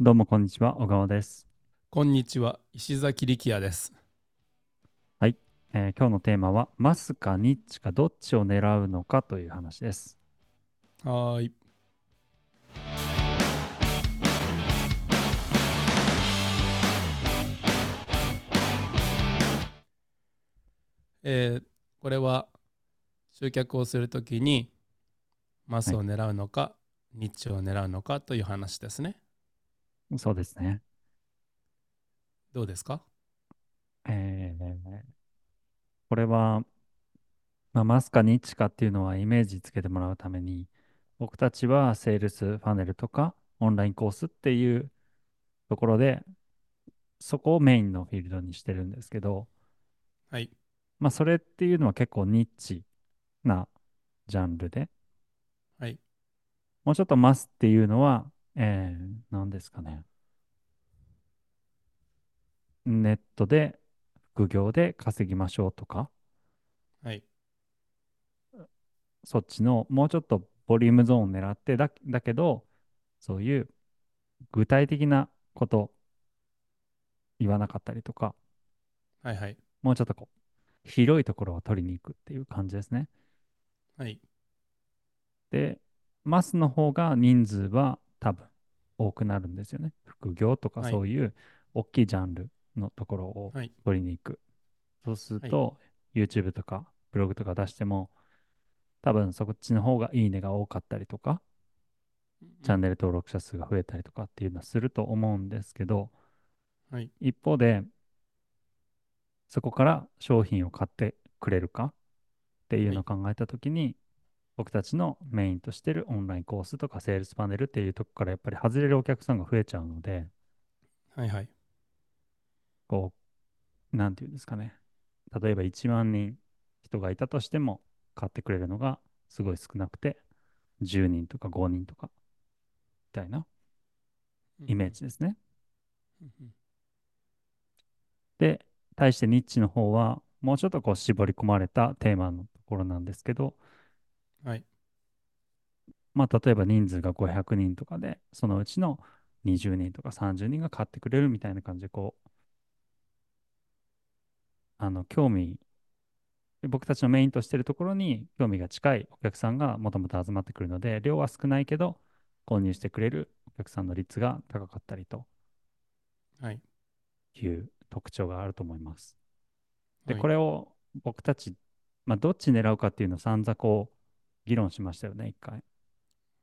どうもこんにちは、小川です。こんにちは、石崎力也です。はい、えー今日のテーマは、マスかニッチかどっちを狙うのかという話です。はーい。えーこれは集客をするときにマスを狙うのか、ニッチを狙うのかという話ですね。そうですね。どうですか？えーこれは、まあ、マスかニッチかっていうのはイメージつけてもらうために、僕たちはセールスファネルとかオンラインコースっていうところで、そこをメインのフィールドにしてるんですけど、はい。まあ、それっていうのは結構ニッチなジャンルで、はい。もうちょっとマスっていうのは、えー、何ですかね。ネットで副業で稼ぎましょうとか、はい。そっちのもうちょっとボリュームゾーンを狙ってだ、だけど、そういう具体的なこと言わなかったりとか、はい。はい。もうちょっとこう、広いところを取りに行くっていう感じですね。はい。で、マスの方が人数は多分多くなるんですよね。副業とかはいそういう大きいジャンルのところをはい。取りに行く。そうすると、YouTube とかブログとか出しても、多分そっちの方がいいねが多かったりとか、チャンネル登録者数が増えたりとかっていうのはすると思うんですけど、はい。一方で、そこから商品を買ってくれるかっていうのを考えたときに、僕たちのメインとしてるオンラインコースとかセールスパネルっていうとこからやっぱり外れるお客さんが増えちゃうので、はい。はい。こう、なんていうんですかね。例えば1万人人がいたとしても買ってくれるのがすごい少なくて、10人とか5人とか、みたいなイメージですね。うんうん。で、対してニッチの方は、もうちょっとこう絞り込まれたテーマのところなんですけど、はい。まあ、例えば人数が500人とかで、そのうちの20人とか30人が買ってくれるみたいな感じで、こう、あの、興味、僕たちのメインとしてるところに興味が近いお客さんがもともと集まってくるので、量は少ないけど、購入してくれるお客さんの率が高かったりとはい。いう特徴があると思います。で、はいこれを僕たち、まあ、どっち狙うかっていうのを散々こう、議論しましたよね、一回。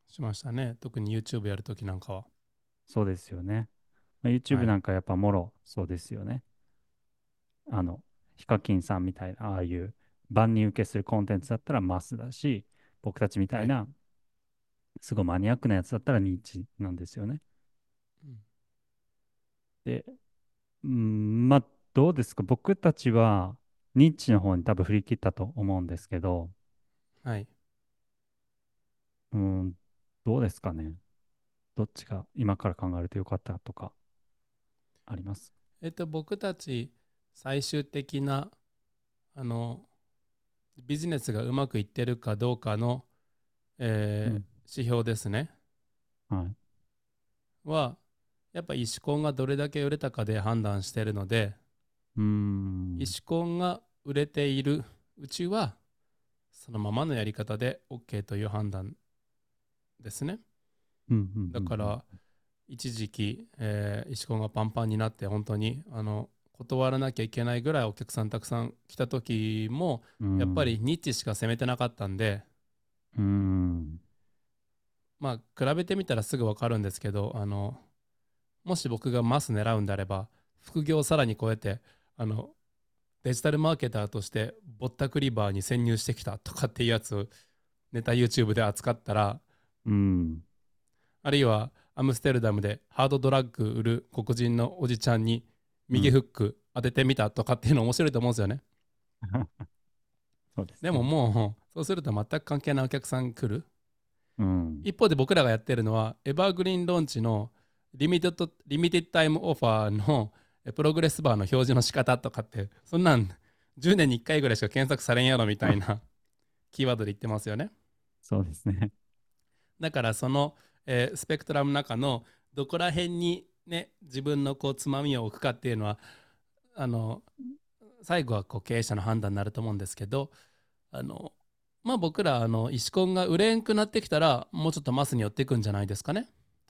しましたね。特に YouTube やるときなんかは。そうですよね。まあ、は YouTube いなんかやっぱもろそうですよね。あの、ヒカキンさんみたいな、ああいう万人受けするコンテンツだったらマスだし、僕たちみたいな、すごいマニアックなやつだったらニッチなんですよね。うんで、うん、まあ、どうですか？僕たちはニッチの方に多分振り切ったと思うんですけど、はい。うん、どうですかね？どっちが今から考えるとよかったとかあります？えっと、僕たち最終的なあのビジネスがうまくいってるかどうかの、えーうん指標ですねはい。はやっぱ石コンがどれだけ売れたかで判断してるので、うーん。石コンが売れているうちはそのままのやり方で OK という判断ですね。うんうんうん。うんだから一時期、えー石コンがパンパンになって本当にあの断らなきゃいけないぐらいお客さんたくさん来た時もやっぱり、ニッチしか攻めてなかったんで、うん。うんまあ比べてみたらすぐ分かるんですけどあのもし僕がマス狙うんであれば副業をさらに超えてあのデジタルマーケターとしてぼったくりバーに潜入してきたとかっていうやつをネタ YouTube で扱ったらうん。あるいはアムステルダムでハードドラッグ売る黒人のおじちゃんに右フック当ててみたとかっていうの面白いと思うんですよね。そうですね。でももうそうすると全く関係ないお客さん来る。うん。一方で僕らがやってるのはエバーグリーンローンチのlimited limited time offer のえプログレスバーの表示の仕方とかってそんなん10年に1回ぐらいしか検索されんやろみたいなキーワードで言ってますよね。そうですね。だからその、えースペクトラムの中のどこら辺にね自分のこうつまみを置くかっていうのはあの最後はこう経営者の判断になると思うんですけどあのまあ僕らあの石コンが売れんくなってきたらもうちょっとマスに寄っていくんじゃないですかね。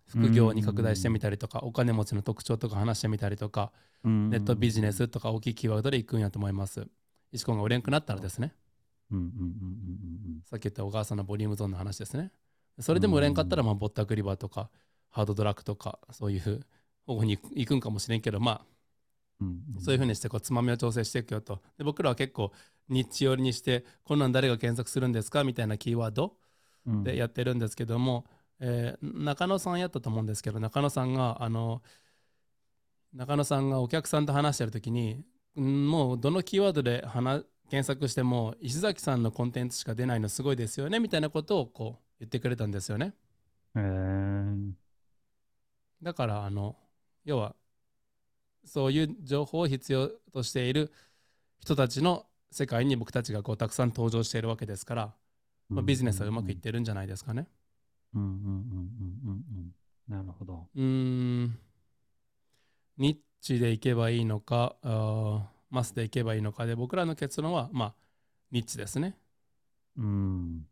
副業に拡大してみたりとかお金持ちの特徴とか話してみたりとかネットビジネスとか大きいキーワードでいくんやと思います。石コンが売れんくなったらですね。さっき言った小川さんのボリュームゾーンの話ですね。それでも売れんかったら、まあ、ボッタクリバーとか、ハードドラッグとか、そういう方向に行くんかもしれんけど、まあ、そういうふうにしてこうつまみを調整していくよと。で僕らは結構、ニッチ寄りにして、こんなん誰が検索するんですか？みたいなキーワードうん。でやってるんですけども、えー中野さんやったと思うんですけど、中野さんが、あの、中野さんがお客さんと話してるときに、んもうどのキーワードで話検索しても石崎さんのコンテンツしか出ないのすごいですよねみたいなことをこう言ってくれたんですよね。へー。だからあの要はそういう情報を必要としている人たちの世界に僕たちがこうたくさん登場しているわけですから、まあ、ビジネスはうまくいってるんじゃないですかね。うんうんうんうんうんうんなるほど。うーん。ニッチでいけばいいのかあーマスでいけばいいのかで僕らの結論はまあニッチですね。うんうん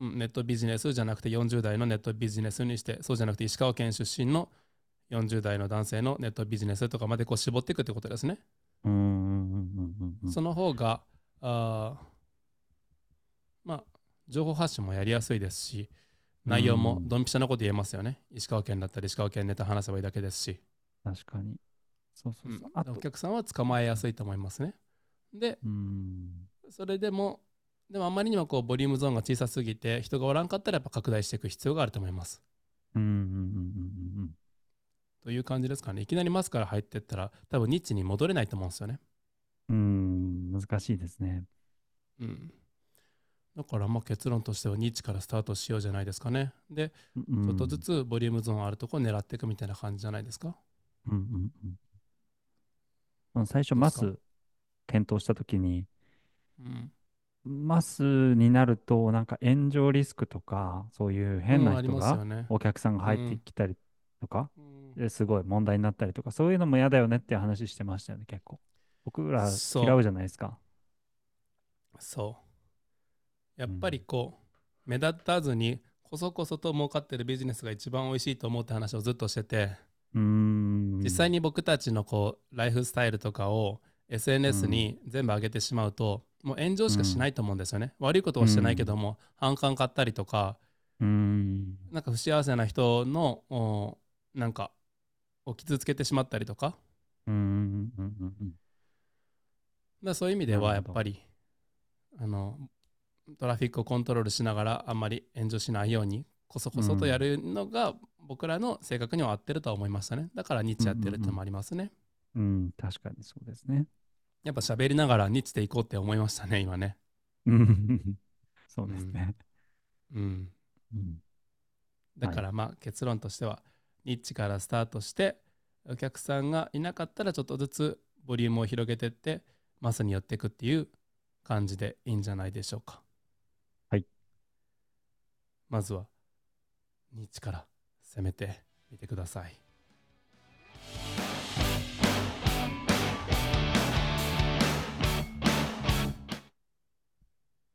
ネットビジネスじゃなくて40代のネットビジネスにしてそうじゃなくて石川県出身の40代の男性のネットビジネスとかまでこう絞っていくってことですね、うんうんうんうんうんその方があーまあ情報発信もやりやすいですし内容もドンピシャなこと言えますよね、石川県だったら石川県ネタ話せばいいだけですし、確かに。そうそうそう。あと。お、客さんは捕まえやすいと思いますね。でうん。それでもでもあんまりにもこうボリュームゾーンが小さすぎて人がおらんかったらやっぱ拡大していく必要があると思いますうんうんうんうんという感じですかね。いきなりマスから入ってったら、多分ニッチに戻れないと思うんですよね。うん難しいですね。うん。だからまあ結論としてはニッチからスタートしようじゃないですかね。で、ちちょっとずつボリュームゾーンあるとこを狙っていくみたいな感じじゃないですか。うんうんうん、最初、マどうですかス検討したときに、うん。マスになると、なんか炎上リスクとか、そういう変うんな人ありますよがね。お客さんが入ってきたりとか、うんですごい問題になったりとか、そういうのも嫌だよねっていう話してましたよね、結構。僕ら嫌うじゃないですか。そう。やっぱりこう、目立たずに、こそこそと儲かってるビジネスが一番美味しいと思うって話をずっとしてて、う。実際に僕たちのこうライフスタイルとかを SNS に全部上げてしまうと、もう炎上しかしないと思うんですよね。悪いことはしてないけども、反感買ったりとか、うーん。なんか不幸せな人のおなんかを傷つけてしまったりとか、うんうんうんうんうん。だそういう意味ではやっぱりあのトラフィックをコントロールしながらあんまり炎上しないようにこそこそとやるのが僕らの性格には合ってるとは思いましたね。だからニッチやってるってのもありますね。うん、確かにそうですね。やっぱ喋りながらニッチでいこうって思いましたね、今ね。うんそうですね。うん。うんだからまあ結論としては、ニッチからスタートして、お客さんがいなかったらちょっとずつボリュームを広げていって、マスに寄っていくっていう感じでいいんじゃないでしょうか。はい。まずは、ニッチから攻めてみてください。